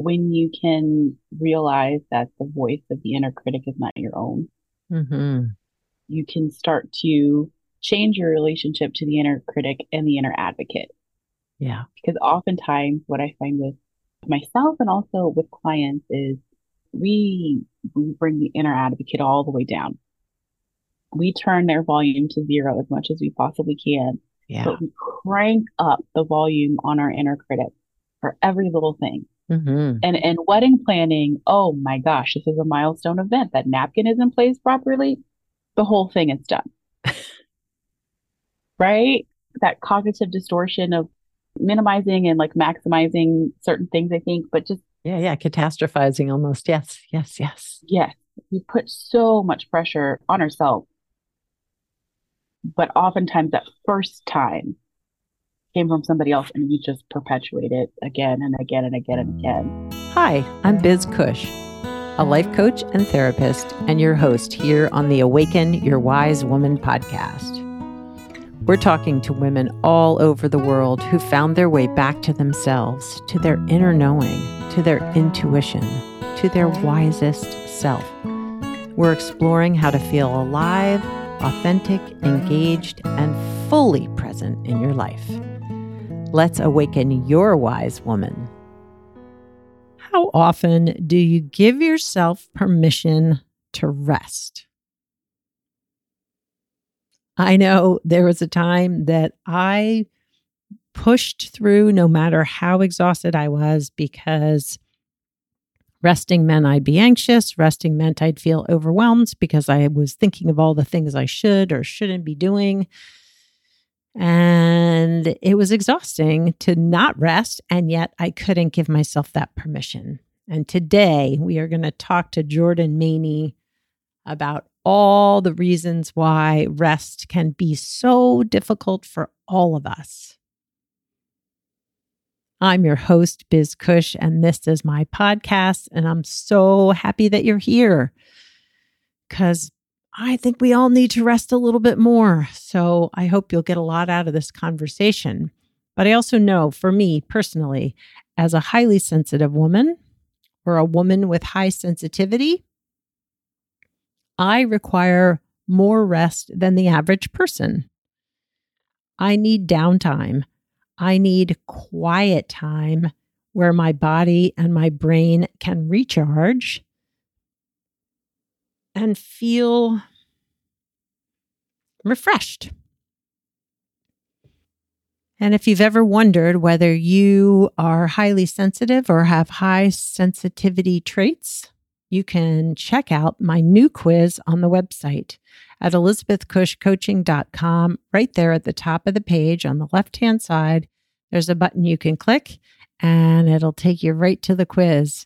when you can realize that the voice of the inner critic is not your own, Mm-hmm. you can start to change your relationship to the inner critic and the inner advocate. Yeah. Because oftentimes, what I find with myself and also with clients is we, we bring the inner advocate all the way down. We turn their volume to zero as much as we possibly can, Yeah. but we crank up the volume on our inner critic for every little thing. Mm-hmm. And and wedding planning, oh my gosh, this is a milestone event. That napkin is in place properly, the whole thing is done. right? That cognitive distortion of minimizing and like maximizing certain things, I think, but just Yeah. Yeah. Catastrophizing almost. Yes. Yes. Yes. yes, we put so much pressure on ourselves. But oftentimes that first time came from somebody else and you just perpetuate it again and again and again and again. Hi, I'm Biz Cush, a life coach and therapist, and your host here on the Awaken Your Wise Woman podcast. We're talking to women all over the world who found their way back to themselves, to their inner knowing, to their intuition, to their wisest self. We're exploring how to feel alive, authentic, engaged, and fully present in your life. Let's awaken your wise woman. How often do you give yourself permission to rest? I know there was a time that I pushed through no matter how exhausted I was because resting meant I'd be anxious. Resting meant I'd feel overwhelmed because I was thinking of all the things I should or shouldn't be doing. And it was exhausting to not rest. And yet I couldn't give myself that permission. And today we are going to talk to Jordan Maney about all the reasons why rest can be so difficult for all of us. I'm your host, Biz Cush, and this is my podcast. And I'm so happy that you're here because I think we all need to rest a little bit more. So I hope you'll get a lot out of this conversation. But I also know for me personally, as a highly sensitive woman or a woman with high sensitivity, I require more rest than the average person. I need downtime. I need quiet time where my body and my brain can recharge and feel refreshed. And if you've ever wondered whether you are highly sensitive or have high sensitivity traits, you can check out my new quiz on the website at elizabethcushcoaching.com. Right there at the top of the page on the left hand side, there's a button you can click and it'll take you right to the quiz.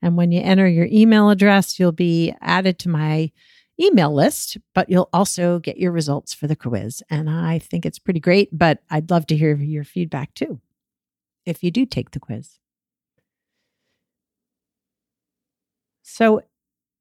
And when you enter your email address, you'll be added to my email list, but you'll also get your results for the quiz. And I think it's pretty great, but I'd love to hear your feedback too if you do take the quiz. So,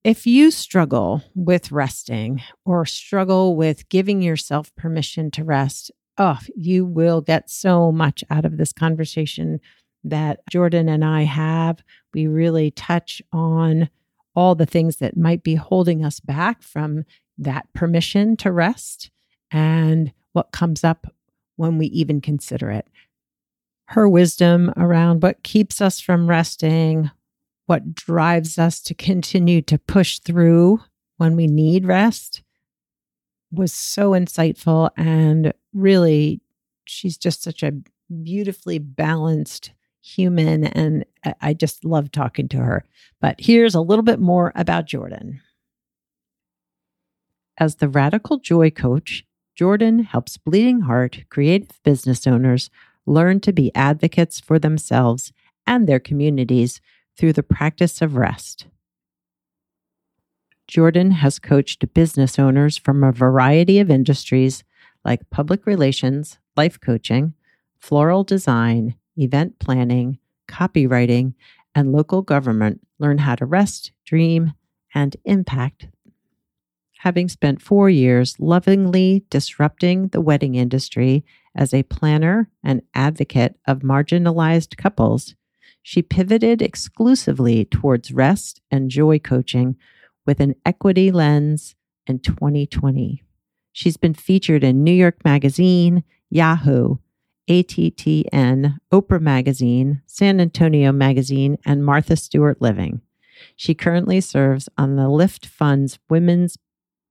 if you struggle with resting or struggle with giving yourself permission to rest, oh, you will get so much out of this conversation that Jordan and I have. We really touch on all the things that might be holding us back from that permission to rest and what comes up when we even consider it. Her wisdom around what keeps us from resting, what drives us to continue to push through when we need rest was so insightful and really she's just such a beautifully balanced human and I just love talking to her. But here's a little bit more about Jordan. As the radical joy coach, Jordan helps bleeding heart creative business owners learn to be advocates for themselves and their communities through the practice of rest. Jordan has coached business owners from a variety of industries like public relations, life coaching, floral design, event planning, copywriting, and local government learn how to rest, dream, and impact. Having spent four years lovingly disrupting the wedding industry as a planner and advocate of marginalized couples, She pivoted exclusively towards rest and joy coaching with an equity lens in 2020. She's been featured in New York Magazine, Yahoo, ATTN, Oprah Magazine, San Antonio Magazine, and Martha Stewart Living. She currently serves on the LiftFund's Women's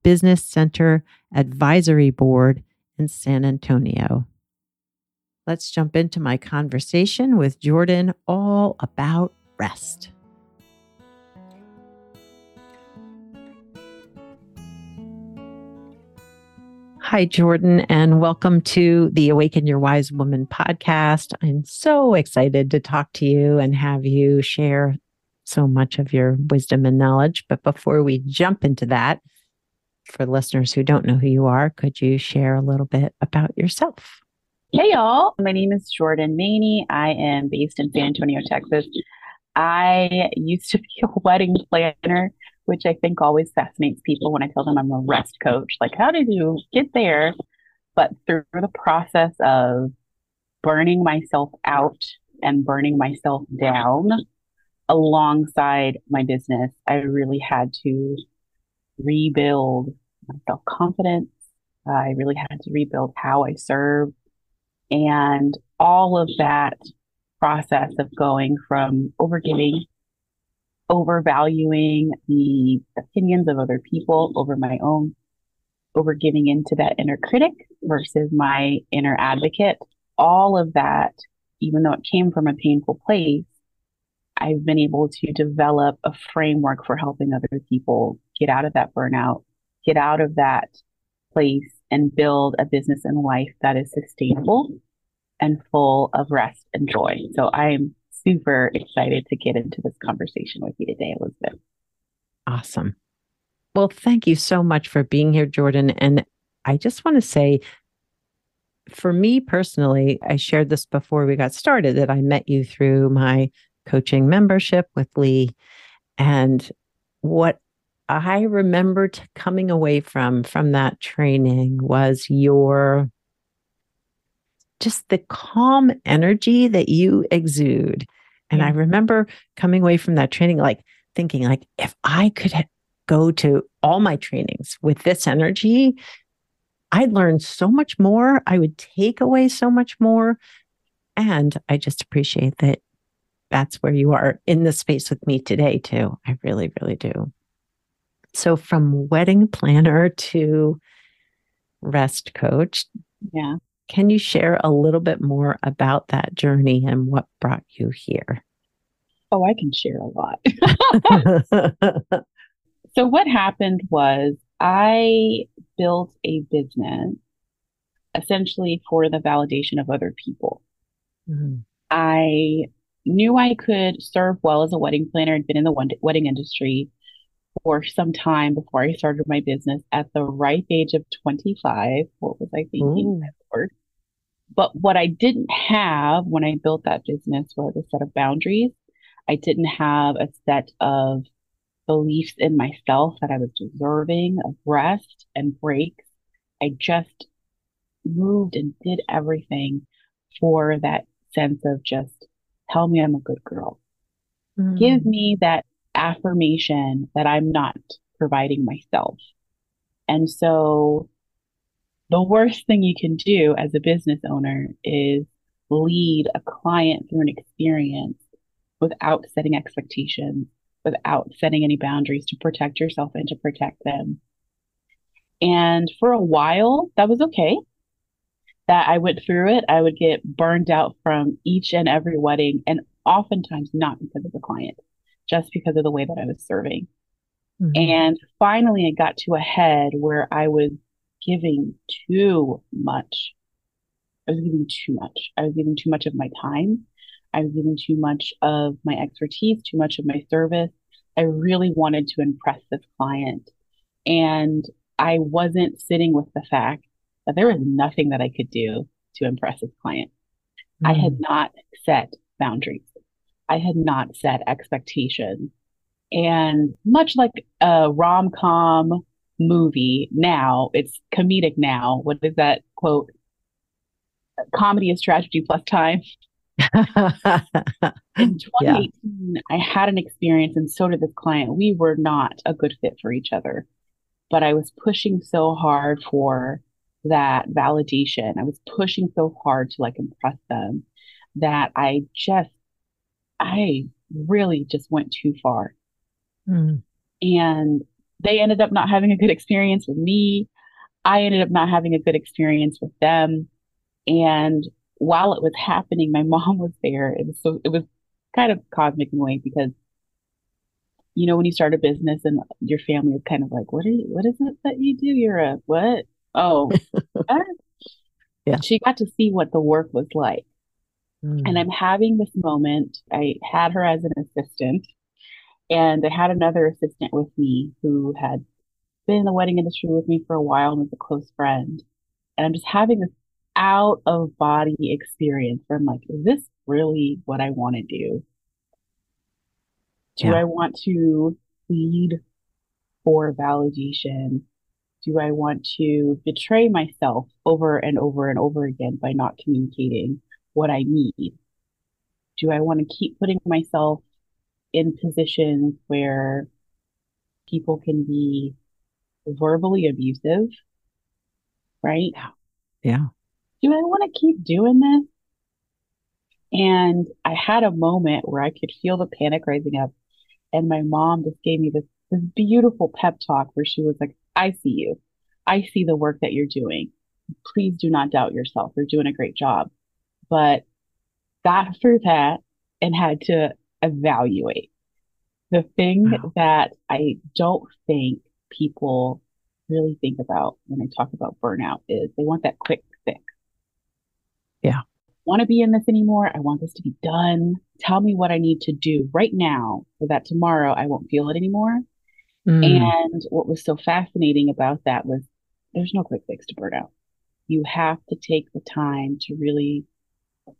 Business Center Advisory Board in San Antonio. Let's jump into my conversation with Jordan all about rest. Hi, Jordan, and welcome to the Awaken Your Wise Woman podcast. I'm so excited to talk to you and have you share so much of your wisdom and knowledge. But before we jump into that, for listeners who don't know who you are, could you share a little bit about yourself? Hey, y'all. My name is Jordan Maney. I am based in San Antonio, Texas. I used to be a wedding planner which I think always fascinates people when I tell them I'm a rest coach. Like, how did you get there? But through the process of burning myself out and burning myself down alongside my business, I really had to rebuild my self confidence. I really had to rebuild how I serve. And all of that process of going from overgiving overvaluing the opinions of other people over my own, over giving into that inner critic versus my inner advocate. All of that, even though it came from a painful place, I've been able to develop a framework for helping other people get out of that burnout, get out of that place and build a business and life that is sustainable and full of rest and joy. So I'm super excited to get into this conversation with you today, Elizabeth. Awesome. Well, thank you so much for being here, Jordan. And I just want to say, for me personally, I shared this before we got started that I met you through my coaching membership with Lee. And what I remembered coming away from from that training was your just the calm energy that you exude. And yeah. I remember coming away from that training, like thinking, like, if I could ha- go to all my trainings with this energy, I'd learn so much more. I would take away so much more. And I just appreciate that that's where you are in the space with me today, too. I really, really do. So, from wedding planner to rest coach. Yeah. Can you share a little bit more about that journey and what brought you here? Oh, I can share a lot. so, what happened was I built a business essentially for the validation of other people. Mm-hmm. I knew I could serve well as a wedding planner. I'd been in the wedding industry for some time before I started my business at the ripe age of 25. What was I thinking? But what I didn't have when I built that business was a set of boundaries. I didn't have a set of beliefs in myself that I was deserving of rest and breaks. I just moved and did everything for that sense of just tell me I'm a good girl. Mm. Give me that affirmation that I'm not providing myself. And so the worst thing you can do as a business owner is lead a client through an experience without setting expectations, without setting any boundaries to protect yourself and to protect them. And for a while, that was okay. That I went through it. I would get burned out from each and every wedding, and oftentimes not because of the client, just because of the way that I was serving. Mm-hmm. And finally, it got to a head where I was giving too much. I was giving too much. I was giving too much of my time. I was giving too much of my expertise, too much of my service. I really wanted to impress this client. And I wasn't sitting with the fact that there was nothing that I could do to impress this client. Mm. I had mm. not set boundaries. I had not set expectations. And much like a rom com movie now, it's comedic now. What is that quote? Comedy is tragedy plus time. In 2018, yeah. I had an experience, and so did this client. We were not a good fit for each other, but I was pushing so hard for that validation. I was pushing so hard to like impress them that I just, I really just went too far. Mm. And they ended up not having a good experience with me. I ended up not having a good experience with them. And while it was happening, my mom was there. It was so, it was kind of cosmic in a way because, you know, when you start a business and your family is kind of like, what are you, what is it that you do? You're a what? Oh, yeah. She got to see what the work was like. Mm. And I'm having this moment. I had her as an assistant and I had another assistant with me who had been in the wedding industry with me for a while and was a close friend. And I'm just having this out of body experience where I'm like, is this really what I want to do? Do yeah. I want to lead for validation? Do I want to betray myself over and over and over again by not communicating what I need? Do I want to keep putting myself in positions where people can be verbally abusive? Right? Yeah. Do I want to keep doing this? And I had a moment where I could feel the panic rising up. And my mom just gave me this, this beautiful pep talk where she was like, I see you. I see the work that you're doing. Please do not doubt yourself. You're doing a great job. But got through that and had to evaluate. The thing wow. that I don't think people really think about when they talk about burnout is they want that quick fix. Yeah. Want to be in this anymore? I want this to be done. Tell me what I need to do right now so that tomorrow I won't feel it anymore. Mm. And what was so fascinating about that was there's no quick fix to burnout. You have to take the time to really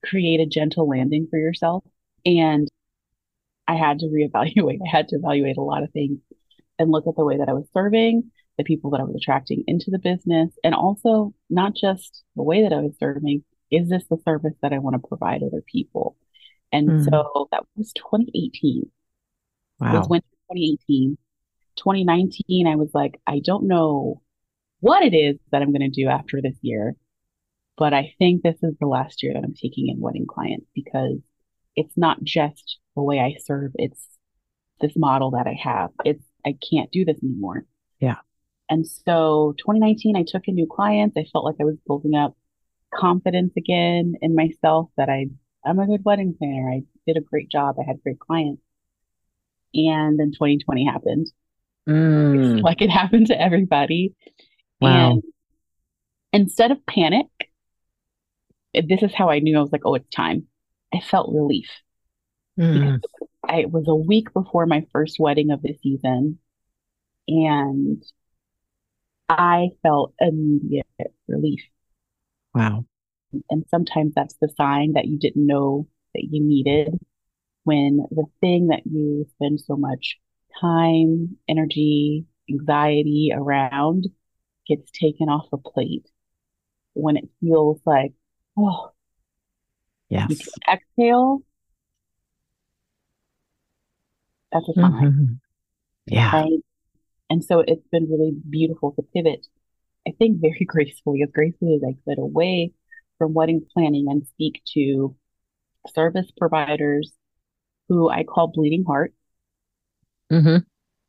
create a gentle landing for yourself. And I had to reevaluate. I had to evaluate a lot of things and look at the way that I was serving, the people that I was attracting into the business, and also not just the way that I was serving, is this the service that I want to provide other people? And mm. so that was 2018. Wow. It was winter 2018. 2019, I was like, I don't know what it is that I'm going to do after this year, but I think this is the last year that I'm taking in wedding clients because it's not just the way I serve, it's this model that I have. It's, I can't do this anymore. Yeah. And so 2019, I took in new clients. I felt like I was building up confidence again in myself that I I'm a good wedding planner. I did a great job. I had great clients. And then 2020 happened. Mm. Like it happened to everybody. Wow. And instead of panic, this is how I knew I was like, oh, it's time. I felt relief. Mm. I, it was a week before my first wedding of the season. And I felt immediate relief. Wow. And sometimes that's the sign that you didn't know that you needed when the thing that you spend so much time, energy, anxiety around gets taken off a plate. When it feels like, oh, yes. you can exhale, that's a sign. Mm-hmm. Yeah. Right? And so it's been really beautiful to pivot I think very gracefully, as gracefully as I could, away from wedding planning and speak to service providers who I call bleeding hearts, mm-hmm.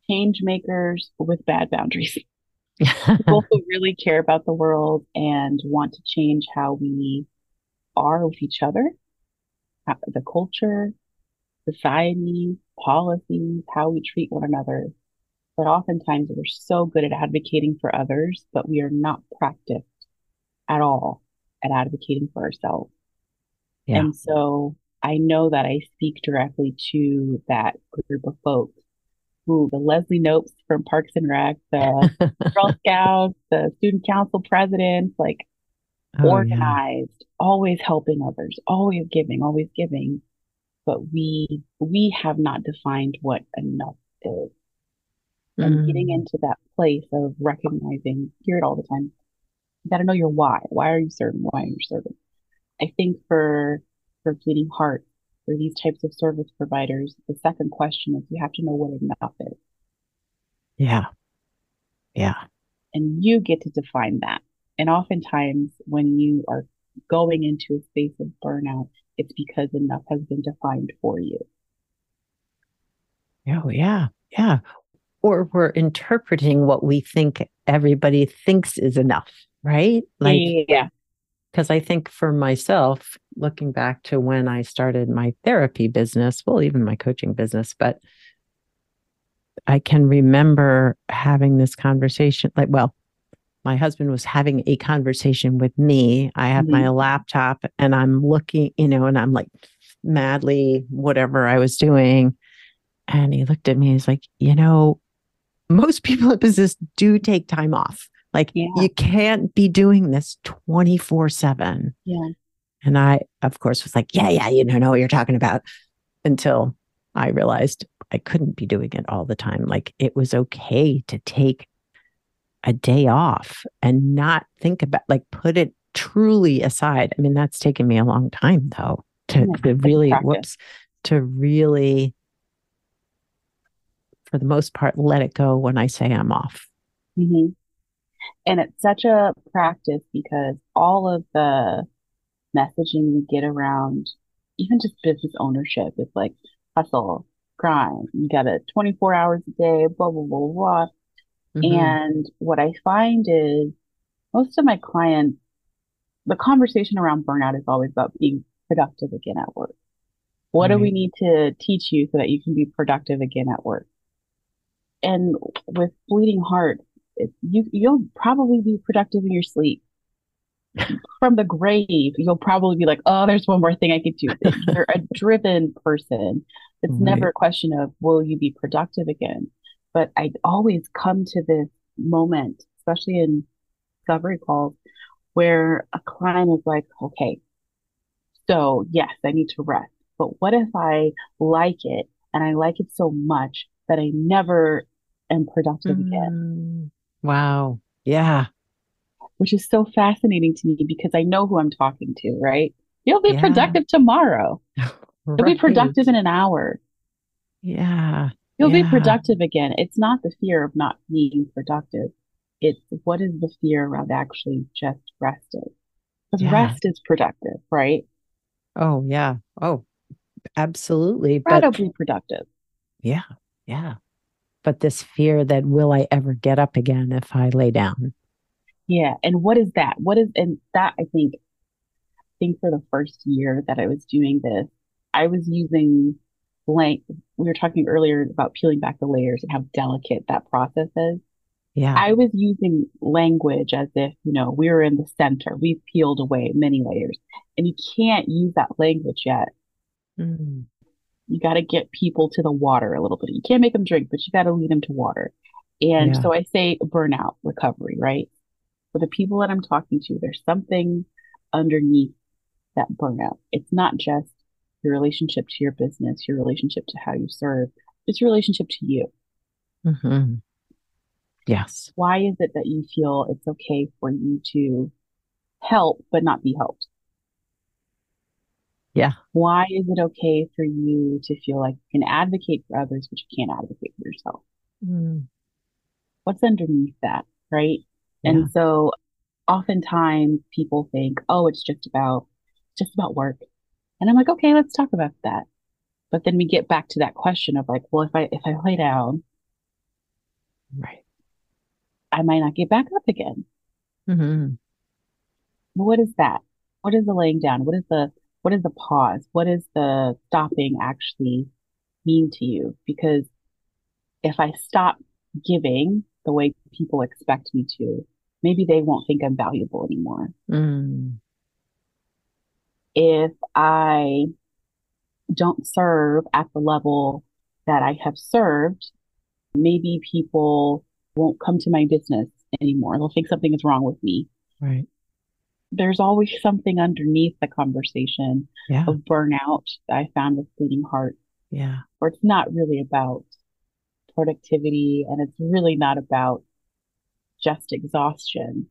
change makers with bad boundaries, people who really care about the world and want to change how we are with each other, the culture, society, policies, how we treat one another but oftentimes we're so good at advocating for others, but we are not practiced at all at advocating for ourselves. Yeah. And so I know that I speak directly to that group of folks who the Leslie Knopes from Parks and Rec, the Girl Scouts, the student council presidents, like oh, organized, yeah. always helping others, always giving, always giving. But we we have not defined what enough is and mm. getting into that place of recognizing, hear it all the time. You got to know your why. Why are you serving? Why are you serving? I think for, for Bleeding Heart, for these types of service providers, the second question is you have to know what enough is. Yeah. Yeah. And you get to define that. And oftentimes, when you are going into a space of burnout, it's because enough has been defined for you. Oh, yeah. Yeah. Or we're interpreting what we think everybody thinks is enough, right? Like, yeah. Because I think for myself, looking back to when I started my therapy business, well, even my coaching business, but I can remember having this conversation. Like, well, my husband was having a conversation with me. I have mm-hmm. my laptop and I'm looking, you know, and I'm like madly whatever I was doing. And he looked at me, he's like, you know, most people in business do take time off. Like yeah. you can't be doing this 24 7. Yeah. And I, of course, was like, yeah, yeah, you don't know what you're talking about until I realized I couldn't be doing it all the time. Like it was okay to take a day off and not think about like put it truly aside. I mean, that's taken me a long time though to, yeah, to really whoops to really for the most part let it go when I say I'm off. Mm-hmm. And it's such a practice because all of the messaging we get around even just business ownership is like hustle, grind. You got it 24 hours a day, blah, blah, blah, blah. Mm-hmm. And what I find is most of my clients, the conversation around burnout is always about being productive again at work. What do we need to teach you so that you can be productive again at work? And with bleeding heart, it, you you'll probably be productive in your sleep. From the grave, you'll probably be like, "Oh, there's one more thing I could do." You're a driven person. It's right. never a question of will you be productive again. But I always come to this moment, especially in discovery calls, where a client is like, okay, so yes, I need to rest. But what if I like it and I like it so much that I never am productive mm, again? Wow. Yeah. Which is so fascinating to me because I know who I'm talking to, right? You'll be yeah. productive tomorrow. right. You'll be productive in an hour. Yeah. You'll yeah. be productive again. It's not the fear of not being productive. It's what is the fear around actually just resting? Because yeah. rest is productive, right? Oh, yeah. Oh, absolutely. Incredibly but, productive. Yeah. Yeah. But this fear that will I ever get up again if I lay down? Yeah. And what is that? What is, and that I think, I think for the first year that I was doing this, I was using blank. We were talking earlier about peeling back the layers and how delicate that process is. Yeah. I was using language as if, you know, we were in the center. We've peeled away many layers. And you can't use that language yet. Mm. You got to get people to the water a little bit. You can't make them drink, but you got to lead them to water. And yeah. so I say burnout recovery, right? For the people that I'm talking to, there's something underneath that burnout. It's not just your relationship to your business, your relationship to how you serve, it's your relationship to you. Mm-hmm. Yes. Why is it that you feel it's okay for you to help but not be helped? Yeah. Why is it okay for you to feel like you can advocate for others, but you can't advocate for yourself? Mm. What's underneath that? Right. Yeah. And so oftentimes people think, oh, it's just about, just about work. And I'm like, okay, let's talk about that. But then we get back to that question of like, well, if I if I lay down, right, I might not get back up again. Mm-hmm. What is that? What is the laying down? What is the what is the pause? What is the stopping actually mean to you? Because if I stop giving the way people expect me to, maybe they won't think I'm valuable anymore. Mm if I don't serve at the level that I have served, maybe people won't come to my business anymore. They'll think something is wrong with me. Right. There's always something underneath the conversation yeah. of burnout that I found with Bleeding Heart. Yeah. Or it's not really about productivity and it's really not about just exhaustion,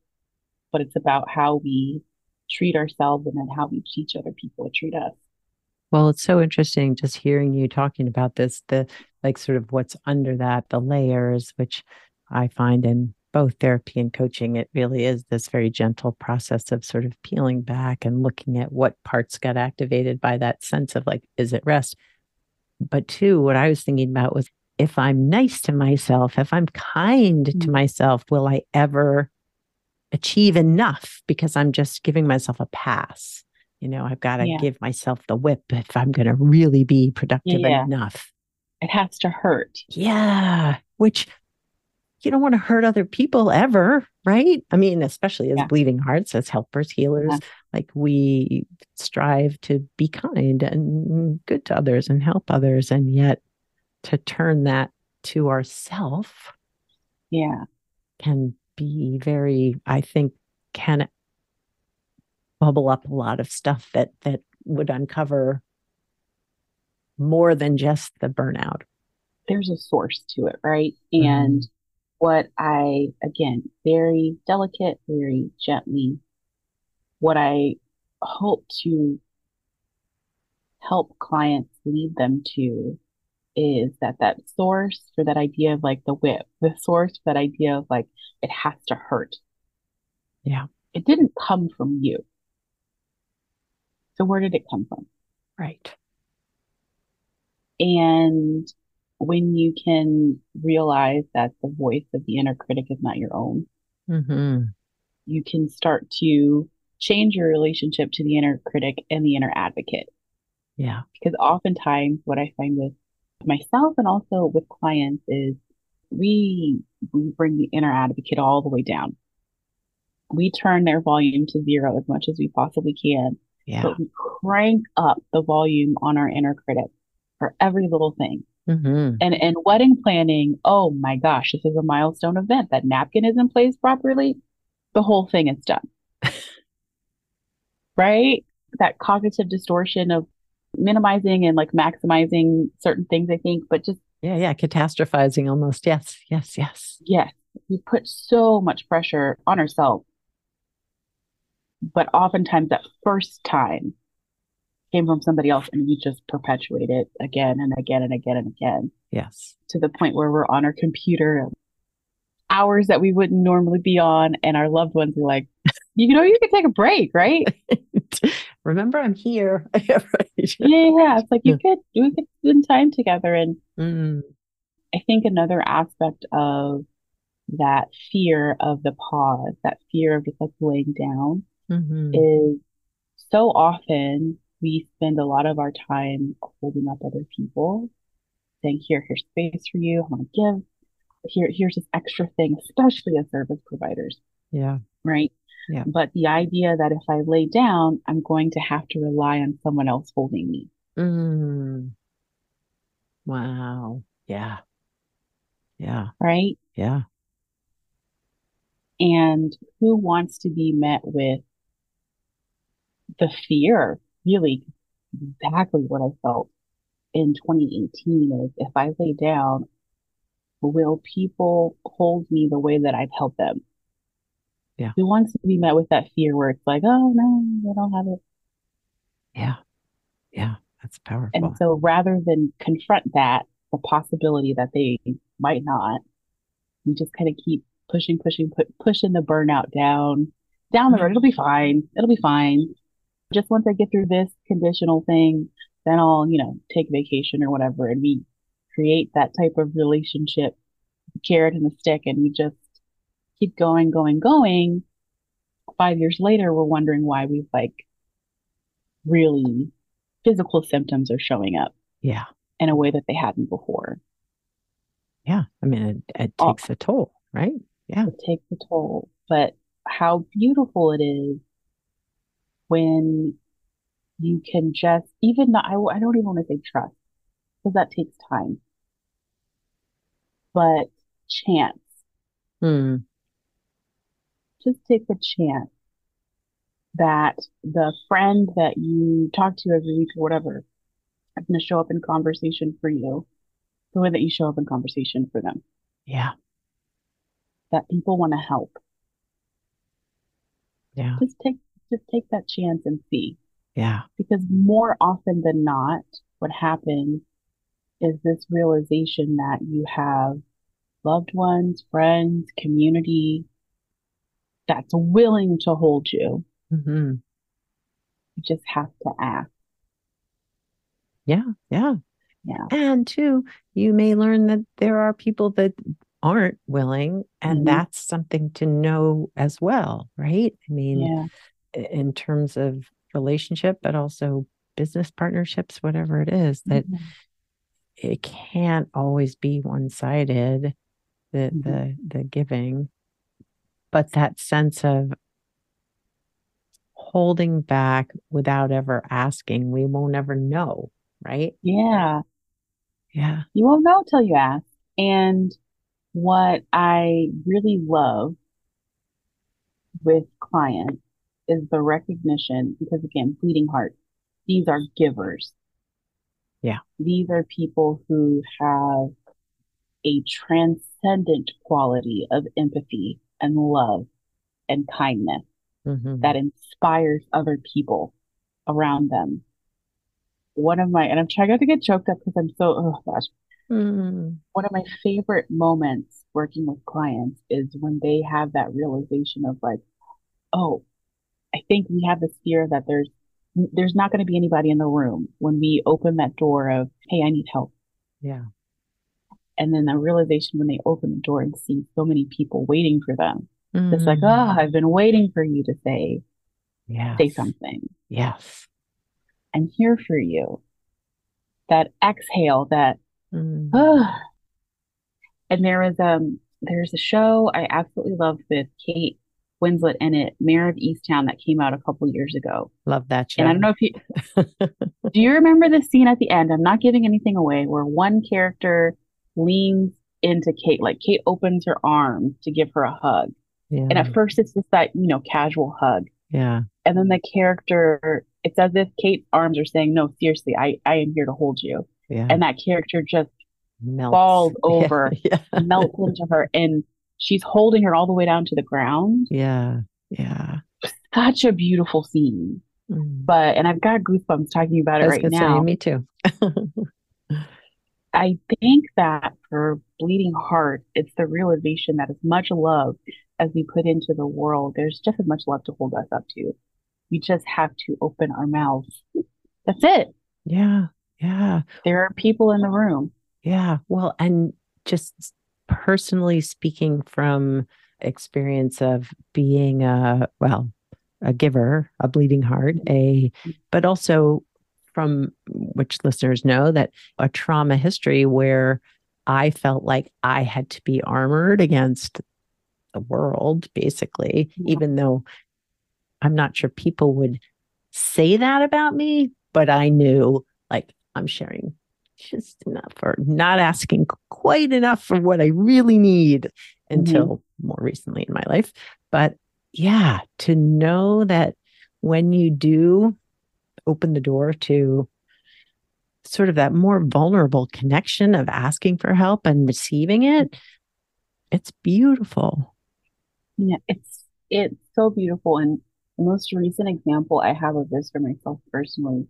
but it's about how we treat ourselves and then how we teach other people to treat us. Well, it's so interesting just hearing you talking about this, the like sort of what's under that, the layers, which I find in both therapy and coaching, it really is this very gentle process of sort of peeling back and looking at what parts got activated by that sense of like, is it rest? But two, what I was thinking about was if I'm nice to myself, if I'm kind mm-hmm. to myself, will I ever achieve enough because I'm just giving myself a pass? You know, I've got to yeah. give myself the whip if I'm going to really be productive yeah. enough. It has to hurt. Yeah. Which you don't want to hurt other people ever, right? I mean, especially as yeah. bleeding hearts, as helpers, healers, yeah. like we strive to be kind and good to others and help others. And yet to turn that to ourself. Yeah. Can be very, I think, can bubble up a lot of stuff that that would uncover more than just the burnout. There's a source to it, right? Mm-hmm. And what I, again, very delicate, very gently, what I hope to help clients lead them to is that that source for that idea of like the whip, the source for that idea of like it has to hurt. Yeah. It didn't come from you. So where did it come from? Right. And when you can realize that the voice of the inner critic is not your own, mm-hmm. you can start to change your relationship to the inner critic and the inner advocate. Yeah. Because oftentimes what I find with myself and also with clients is we, we bring the inner advocate all the way down. We turn their volume to zero as much as we possibly can. Yeah. But we crank up the volume on our inner critic for every little thing. Mm-hmm. And and wedding planning, oh my gosh, this is a milestone event. That napkin is in place properly, the whole thing is done. right? That cognitive distortion of minimizing and like maximizing certain things, I think, but just yeah, yeah, catastrophizing almost. Yes, yes, yes. Yes. We put so much pressure on ourselves. But oftentimes that first time came from somebody else and we just perpetuate it again and again and again and again. Yes. To the point where we're on our computer hours that we wouldn't normally be on and our loved ones are like, you know, you could take a break, right? Remember, I'm here. yeah, yeah, it's like you could we could spend time together. And mm. I think another aspect of that fear of the pause, that fear of just like laying down, mm-hmm. is so often we spend a lot of our time holding up other people, saying, here, here's space for you. I want to give. Here, here's this extra thing, especially as service providers. Yeah. Right. Yeah. But the idea that if I lay down, I'm going to have to rely on someone else holding me. Mm. Wow. Yeah. Yeah. Right. Yeah. And who wants to be met with the fear really exactly what I felt in 2018 is if I lay down, will people hold me the way that I've held them? Yeah. Who wants to be met with that fear where it's like, oh no, I don't have it. Yeah. Yeah. That's powerful. And so rather than confront that, the possibility that they might not, you just kind of keep pushing, pushing, put, pushing the burnout down, down the road. Mm-hmm. It'll be fine. It'll be fine just once I get through this conditional thing, then I'll, you know, take vacation or whatever. And we create that type of relationship, carrot and the stick, and we just keep going, going, going. Five years later, we're wondering why we've like really physical symptoms are showing up. Yeah. In a way that they hadn't before. Yeah. I mean, it, it takes a toll, right? Yeah. It takes a toll. But how beautiful it is when you can just even not, I, I don't even want to say trust because that takes time, but chance. Hmm. Just take the chance that the friend that you talk to every week or whatever is going to show up in conversation for you the way that you show up in conversation for them. Yeah. That people want to help. Yeah. Just take just take that chance and see. Yeah. Because more often than not, what happens is this realization that you have loved ones, friends, community that's willing to hold you. Mm-hmm. You just have to ask. Yeah. Yeah. Yeah. And two, you may learn that there are people that aren't willing, and Mhm. that's something to know as well, right? I mean, Yeah. in terms of relationship, but also business partnerships, whatever it is, that Mhm. it can't always be one sided, the Mhm. the the giving, but that sense of holding back without ever asking, we won't ever know, right? Yeah. Yeah. You won't know till you ask. And what I really love with clients is the recognition, because again, bleeding heart, these are givers. Yeah. These are people who have a transcendent quality of empathy and love and kindness Mhm. that inspires other people around them. One of my, and I'm trying not to get choked up because I'm so, oh gosh, Mm. one of my favorite moments working with clients is when they have that realization of like, oh, I think we have this fear that there's there's not going to be anybody in the room when we open that door of, hey, I need help. Yeah. And then the realization when they open the door and see so many people waiting for them. It's like, Mm. oh, I've been waiting for you to say, say something. Yes. I'm here for you. That exhale, that Mm. ah. And there was um there's a show I absolutely loved with Kate Winslet in it, Mare of Easttown, that came out a couple years ago. Love that show. And I don't know if you do you remember the scene at the end? I'm not giving anything away where one character leans into Kate, like Kate opens her arms to give her a hug. yeah. And at first it's just that, you know, casual hug. yeah. And then the character, it's as if Kate's arms are saying, No, seriously, I, I am here to hold you. Yeah. And that character just Melts. falls over, Yeah. melts into her, and she's holding her all the way down to the ground. Yeah. Yeah. Such a beautiful scene. Mm. But, and I've got goosebumps talking about it right now. say, me too. I think that for Bleeding Heart, it's the realization that as much love as we put into the world, there's just as much love to hold us up to. We just have to open our mouths. That's it. yeah. Yeah. There are people in the room. Yeah. Well, and just personally speaking from experience of being a, well, a giver, a bleeding heart, a, but also from which listeners know that a trauma history where I felt like I had to be armored against the world, basically, Yeah. even though I'm not sure people would say that about me, but I knew like I'm sharing just enough or not asking quite enough for what I really need mm-hmm. until more recently in my life. But yeah, to know that when you do open the door to sort of that more vulnerable connection of asking for help and receiving it, it's beautiful. Yeah, it's it's so beautiful. And the most recent example I have of this for myself personally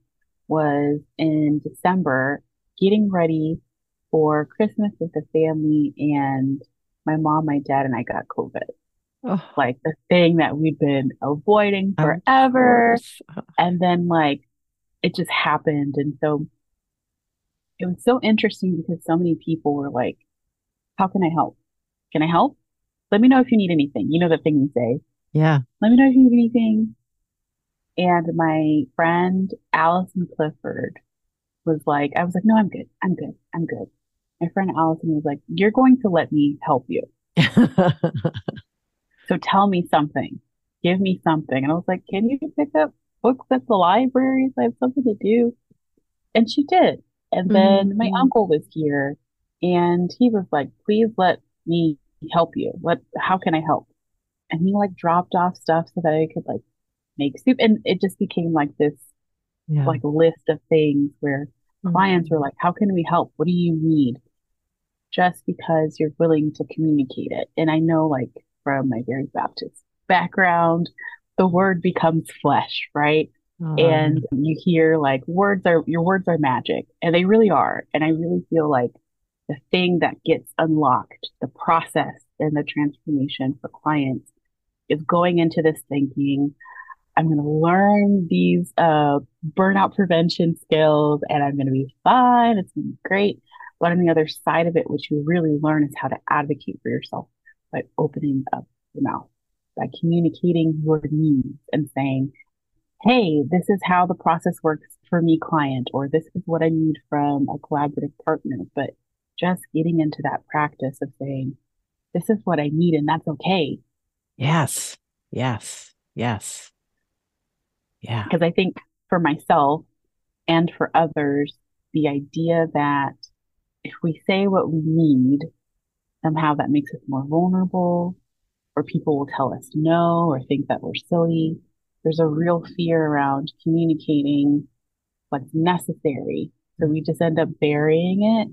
was in December, getting ready for Christmas with the family, and my mom, my dad, and I got COVID. Oh, Like the thing that we'd been avoiding forever. And then like it just happened. And so it was so interesting because so many people were like, How can I help? Can I help? Let me know if you need anything. You know the thing we say. Yeah. Let me know if you need anything. And my friend Allison Clifford was like, I was like, no, I'm good. I'm good. I'm good. My friend Allison was like, you're going to let me help you. So tell me something. Give me something. And I was like, can you pick up books at the library? So I have something to do. And she did. And then my Mhm. uncle was here and he was like, please let me help you. What, how can I help? And he like dropped off stuff so that I could like make soup. And it just became like this yeah. like list of things where clients were like, how can we help? What do you need? Just because you're willing to communicate it. And I know like from my very Baptist background, the word becomes flesh, right? Um, and you hear like words are your words are magic and they really are. And i really feel like the thing that gets unlocked the process and the transformation for clients is going into this thinking i'm going to learn these uh, burnout prevention skills and i'm going to be fine it's going to be great. But on the other side of it what you really learn is how to advocate for yourself by opening up your mouth by communicating your needs and saying hey, this is how the process works for me, client, or this is what I need from a collaborative partner. But just getting into that practice of saying, this is what I need, and that's okay. Yes. Yes. Yes. Yeah. Because I think for myself and for others, the idea that if we say what we need, somehow that makes us more vulnerable, or people will tell us no, or think that we're silly there's a real fear around communicating what's necessary. So we just end up burying it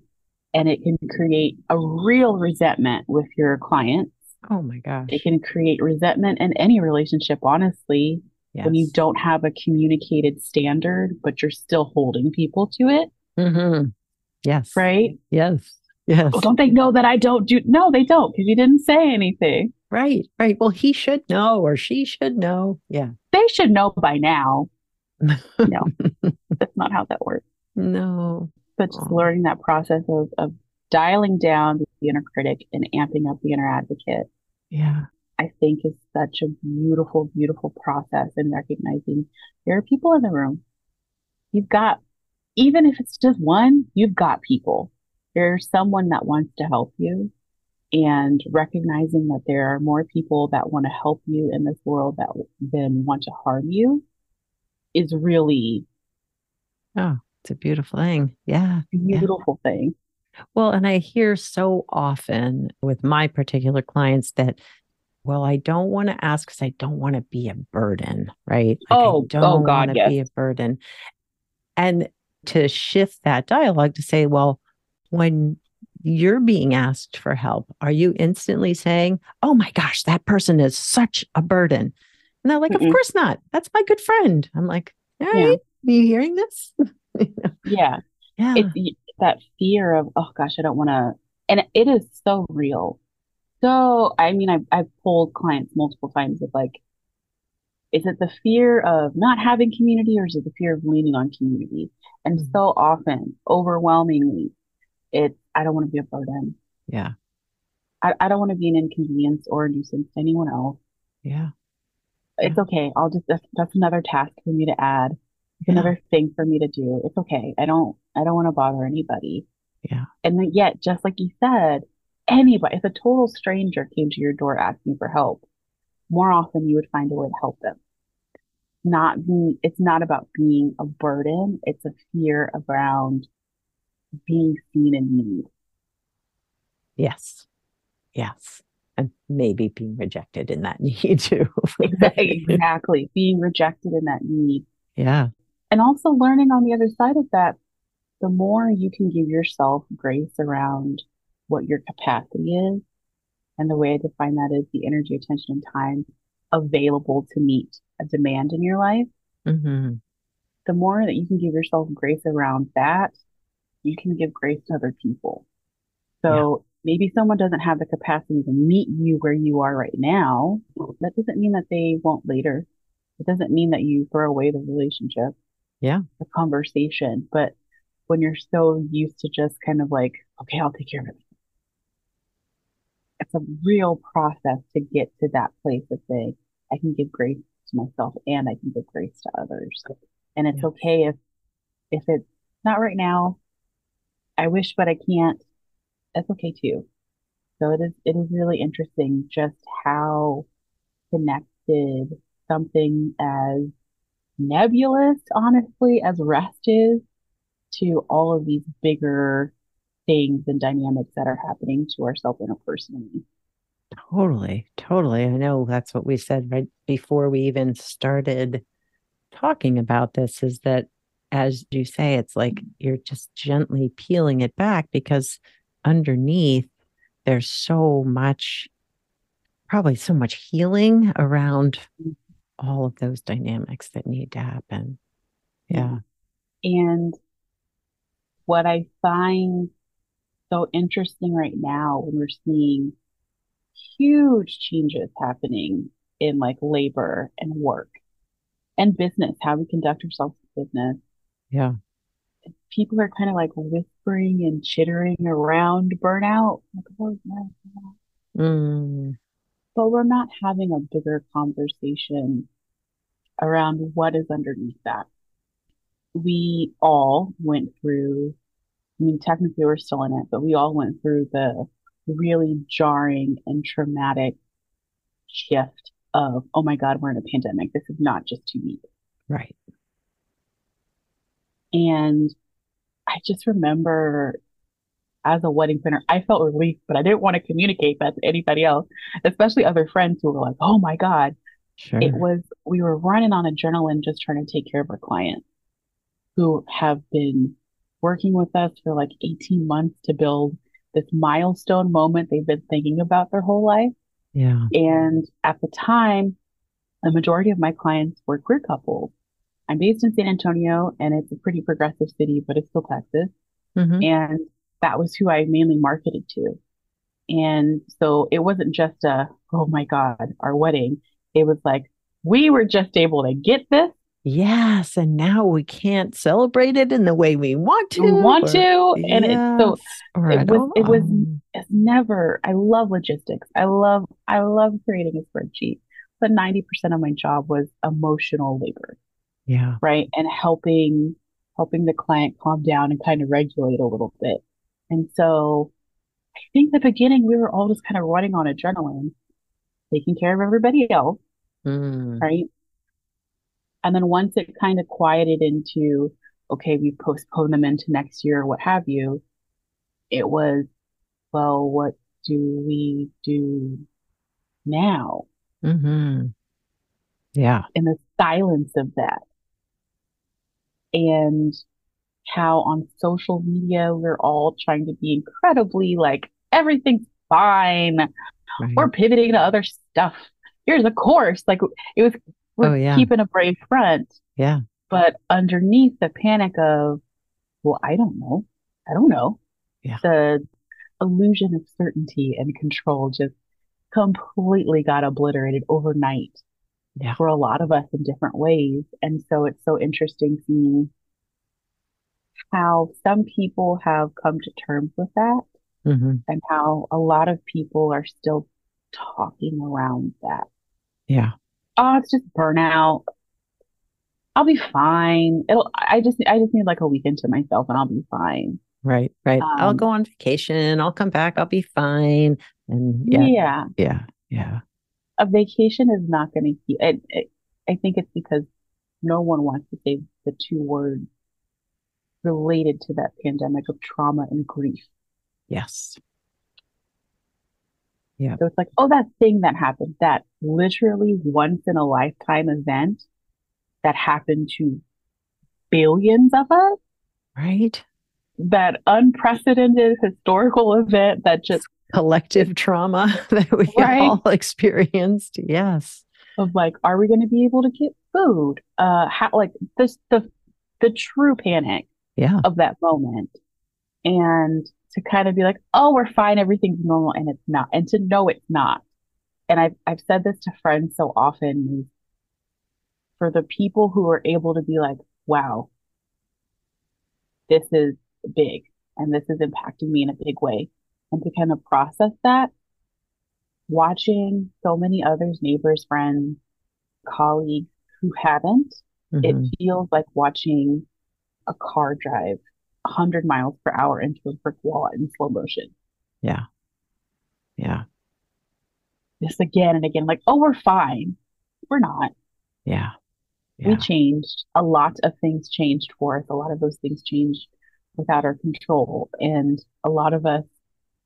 and it can create a real resentment with your clients. Oh my gosh. It can create resentment in any relationship, honestly, yes. when you don't have a communicated standard, but you're still holding people to it. Mm-hmm. Yes. Right? Yes. Yes. Well, don't they know that I don't do? No, they don't because you didn't say anything. Right. Right. Well, he should know or she should know. Yeah they should know by now. no, that's not how that works. No. But just oh. learning that process of, of dialing down the inner critic and amping up the inner advocate. Yeah. I think is such a beautiful, beautiful process in recognizing there are people in the room. You've got, even if it's just one, you've got people. There's someone that wants to help you and recognizing that there are more people that want to help you in this world that than want to harm you is really oh it's a beautiful thing yeah beautiful yeah. thing well and i hear so often with my particular clients that well i don't want to ask because i don't want to be a burden right like, oh, I don't oh God, want to yes. be a burden and to shift that dialogue to say well when you're being asked for help, are you instantly saying, Oh my gosh, that person is such a burden? And they're like, Mm-mm. Of course not. That's my good friend. I'm like, All right, yeah. are you hearing this? Yeah. Yeah. It's that fear of, Oh gosh, I don't want to. And it is so real. So, I mean, I've, I've pulled clients multiple times with like, is it the fear of not having community or is it the fear of leaning on community? And mm-hmm. so often, overwhelmingly, it's I don't want to be a burden. Yeah. I, I don't want to be an inconvenience or a nuisance to anyone else. Yeah. It's yeah. okay. I'll just that's, that's another task for me to add. It's yeah. another thing for me to do. It's okay. I don't I don't want to bother anybody. Yeah. And yet, just like you said, anybody, if a total stranger came to your door asking for help, more often you would find a way to help them. Not be, it's not about being a burden. It's a fear around being seen in need. Yes. Yes. And maybe being rejected in that need too. exactly. exactly. Being rejected in that need. Yeah. And also learning on the other side of that, the more you can give yourself grace around what your capacity is. And the way I define that is the energy, attention, and time available to meet a demand in your life. Mm-hmm. The more that you can give yourself grace around that, you can give grace to other people. So yeah. maybe someone doesn't have the capacity to meet you where you are right now. That doesn't mean that they won't later. It doesn't mean that you throw away the relationship. Yeah. The conversation. But when you're so used to just kind of like, okay, I'll take care of it. It's a real process to get to that place of saying, I can give grace to myself and I can give grace to others. And it's yeah. okay if, if it's not right now, I wish, but I can't. That's okay too. So it is, it is really interesting just how connected something as nebulous, honestly, as rest is to all of these bigger things and dynamics that are happening to ourselves interpersonally. Totally, totally. I know that's what we said right before we even started talking about this is that as you say, it's like you're just gently peeling it back because underneath there's so much, probably so much healing around mm-hmm. all of those dynamics that need to happen. Yeah. And what I find so interesting right now when we're seeing huge changes happening in like labor and work and business, how we conduct ourselves in business. Yeah. People are kind of like whispering and chittering around burnout. Like, oh, no, no. Mm. But we're not having a bigger conversation around what is underneath that. We all went through, I mean, technically we're still in it, but we all went through the really jarring and traumatic shift of, oh my God, we're in a pandemic. This is not just two weeks. Right. And I just remember as a wedding planner, I felt relief, but I didn't want to communicate that to anybody else, especially other friends who were like, oh my God. Sure. It was, we were running on adrenaline just trying to take care of our clients who have been working with us for like 18 months to build this milestone moment they've been thinking about their whole life. Yeah. And at the time, the majority of my clients were queer couples. I'm based in San Antonio and it's a pretty progressive city, but it's still Texas. Mhm. And that was who I mainly marketed to. And so it wasn't just a, oh my God, our wedding. It was like, we were just able to get this. Yes. And now we can't celebrate it in the way we want to. We want or- to. And it's so Yes, it was- it was- it's never, I love logistics. I love, I love creating a spreadsheet, but 90% of my job was emotional labor, Yeah. right? And helping, helping the client calm down and kind of regulate a little bit. And so I think the beginning we were all just kind of running on adrenaline, taking care of everybody else, Mm. right? And then once it kind of quieted into, okay, we postpone them into next year or what have you, it was, well, what do we do now hmm Yeah. in the silence of that? And how on social media we're all trying to be incredibly like, everything's fine. Right. We're pivoting to other stuff. Here's a course. Like it was, we're Oh, yeah. keeping a brave front. yeah. But underneath the panic of, well, I don't know. I don't know. Yeah. The illusion of certainty and control just completely got obliterated overnight Yeah. for a lot of us in different ways. And so it's so interesting seeing how some people have come to terms with that hmm and how a lot of people are still talking around that. Yeah. Oh, it's just burnout. I'll be fine. It'll, I just, I just need like a weekend to myself and I'll be fine. Right. Right. I'll Um, go on vacation. I'll come back. I'll be fine. And yeah. Yeah. Yeah. Yeah. A vacation is not going to keep it, it. I think it's because no one wants to say the two words related to that pandemic of trauma and grief. Yes. Yeah. So it's like, oh, that thing that happened, that literally once in a lifetime event that happened to billions of us, Right. that unprecedented historical event that just Collective trauma that we Right. all experienced. Yes. of like, are we going to be able to get food? Uh, how like this the the true panic Yeah. of that moment, and to kind of be like, oh, we're fine, everything's normal, and it's not, and to know it's not. And I've I've said this to friends so often for the people who are able to be like, wow, this is big and this is impacting me in a big way, and to kind of process that, watching so many others, neighbors, friends, colleagues who haven't, it Mhm. feels like watching a car drive 100 miles per hour into a brick wall in slow motion. Yeah. Yeah. This again and again, like, oh, we're fine. We're not. Yeah. We changed. A lot of things changed for us. A lot of those things changed without our control. And a lot of us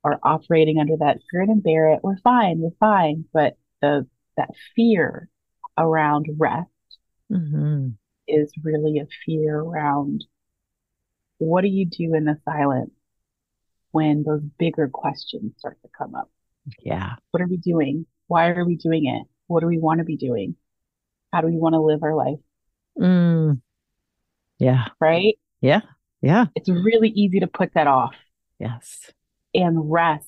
are operating under that grin and bear it. We're fine. We're fine. But the that fear around rest Mhm. is really a fear around what do you do in the silence when those bigger questions start to come up? Yeah. What are we doing? Why are we doing it? What do we want to be doing? how do we want to live our life? Mm. Yeah. Right? Yeah. Yeah. It's really easy to put that off. Yes. And rest,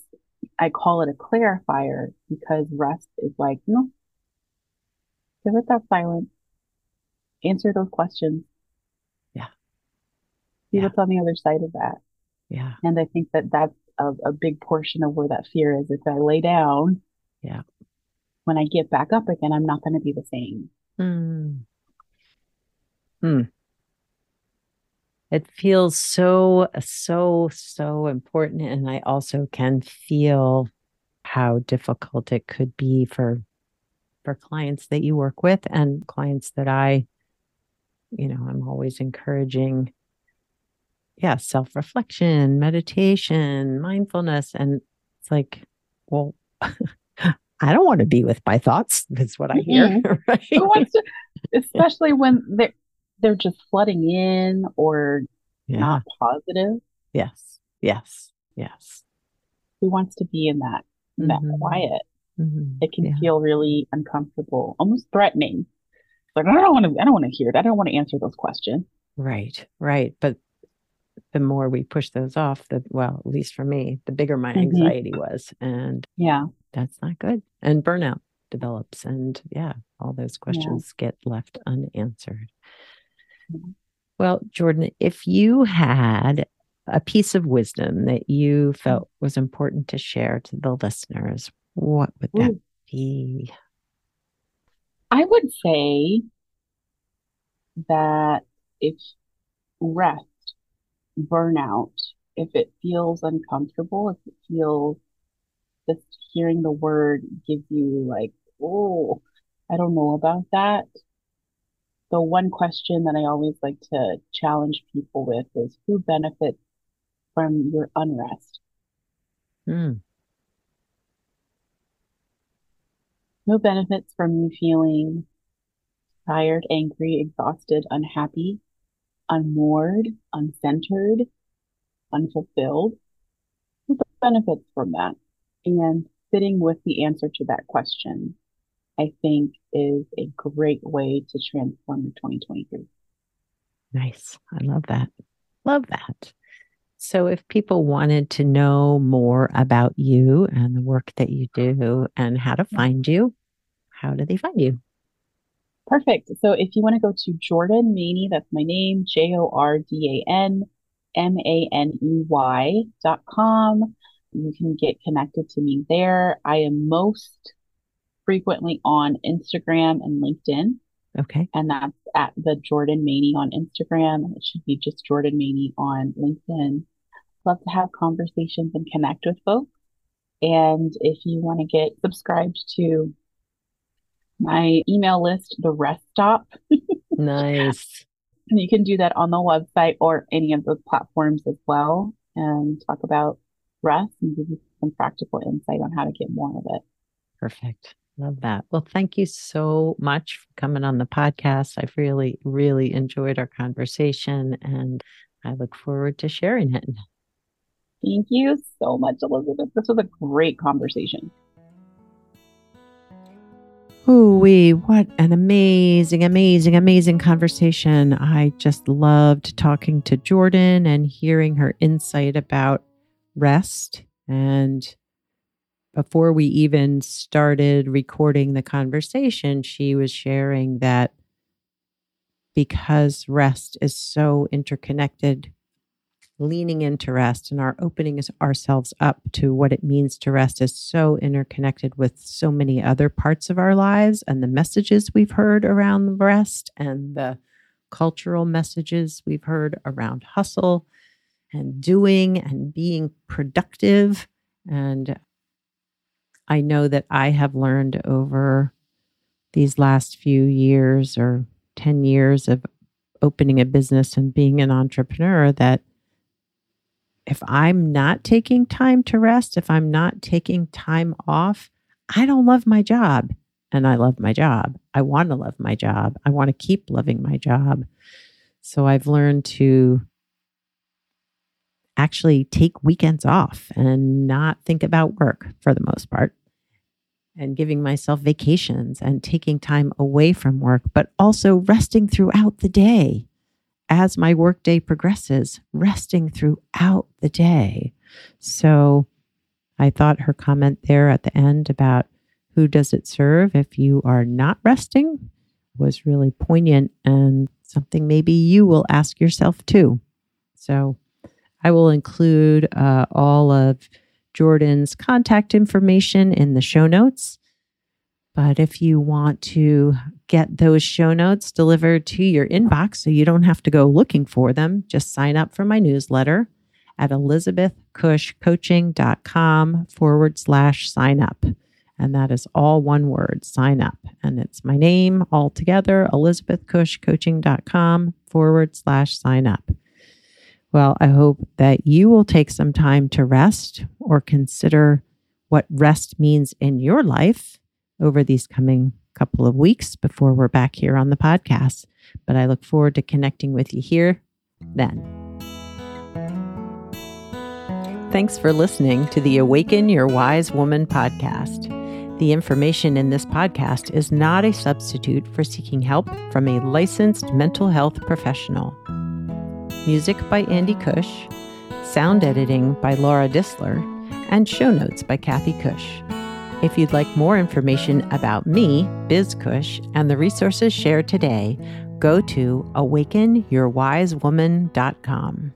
I call it a clarifier because rest is like, no, give it that silence, answer those questions. Yeah. See Yeah. what's on the other side of that. Yeah. And I think that that's a, a big portion of where that fear is. If I lay down, Yeah. when I get back up again, I'm not going to be the same. Mm. Hmm. It feels so, so, so important. And I also can feel how difficult it could be for for clients that you work with and clients that I, you know, I'm always encouraging, yeah, self-reflection, meditation, mindfulness. And it's like, well, I don't want to be with my thoughts. That's what I hear. Right. Mm-hmm. Who wants to, especially when they're they're just flooding in or Yeah. not positive. Yes. Yes. Yes. Who wants to be in that in that Mhm. quiet? Mhm. It can Yeah. feel really uncomfortable, almost threatening. Like I don't want to. I don't want to hear it. I don't want to answer those questions. Right. Right. But the more we push those off, the well, at least for me, the bigger my Mhm. anxiety was. And Yeah. that's not good. And burnout develops. And yeah, all those questions get left unanswered. Well, Jordan, if you had a piece of wisdom that you felt was important to share to the listeners, what would that Ooh. be? I would say that if rest, burnout, if it feels uncomfortable, if it feels just hearing the word gives you like, oh, I don't know about that. The one question that I always like to challenge people with is who benefits from your unrest? Hmm. Who benefits from you feeling tired, angry, exhausted, unhappy, unmoored, uncentered, unfulfilled? Who benefits from that? And sitting with the answer to that question, I think is a great way to transform your 2023. Nice. I love that. Love that. So, if people wanted to know more about you and the work that you do and how to find you, how do they find you? Perfect. So if you want to go to Jordan Maney, that's my name, J O R D A N M A N E Y dot com. You can get connected to me there. I am most frequently on Instagram and LinkedIn, Okay. and that's at the Jordan Maney on Instagram. And it should be just Jordan Maney on LinkedIn. Love to have conversations and connect with folks. And if you want to get subscribed to my email list, the Rest Stop, Nice. and you can do that on the website or any of those platforms as well, and talk about rest and give you some practical insight on how to get more of it. Perfect. Love that. Well, thank you so much for coming on the podcast. I've really, really enjoyed our conversation and I look forward to sharing it. Thank you so much, Elizabeth. This was a great conversation. Ooh, wee, what an amazing, amazing, amazing conversation. I just loved talking to Jordan and hearing her insight about rest. And before we even started recording the conversation, she was sharing that because rest is so interconnected, leaning into rest and our opening ourselves up to what it means to rest is so interconnected with so many other parts of our lives and the messages we've heard around rest and the cultural messages we've heard around hustle and doing and being productive. And I know that I have learned over these last few years or 10 years of opening a business and being an entrepreneur that if I'm not taking time to rest, if I'm not taking time off, I don't love my job. And I love my job. I want to love my job. I want to keep loving my job. So I've learned to actually take weekends off and not think about work for the most part and giving myself vacations and taking time away from work, but also resting throughout the day as my workday progresses, resting throughout the day. So I thought her comment there at the end about who does it serve if you are not resting was really poignant and something maybe you will ask yourself too. So I will include uh, all of Jordan's contact information in the show notes. But if you want to get those show notes delivered to your inbox so you don't have to go looking for them, just sign up for my newsletter at elizabethcushcoaching.com forward slash sign up. And that is all one word, sign up. And it's my name all together, elizabethcushcoaching.com forward slash sign up. Well, I hope that you will take some time to rest or consider what rest means in your life over these coming couple of weeks before we're back here on the podcast. But I look forward to connecting with you here then. Thanks for listening to the Awaken Your Wise Woman podcast. The information in this podcast is not a substitute for seeking help from a licensed mental health professional. Music by Andy Cush, sound editing by Laura Disler, and show notes by Kathy Cush. If you'd like more information about me, Biz Cush, and the resources shared today, go to awakenyourwisewoman.com.